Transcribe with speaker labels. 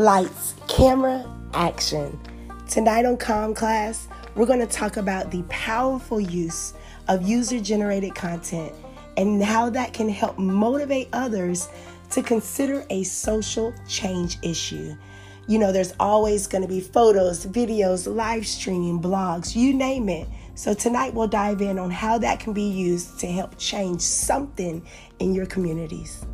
Speaker 1: Lights, camera, action. Tonight on Com Class, we're going to talk about the powerful use of user generated content and how that can help motivate others to consider a social change issue. You know, there's always going to be photos, videos, live streaming, blogs, you name it. So, tonight we'll dive in on how that can be used to help change something in your communities.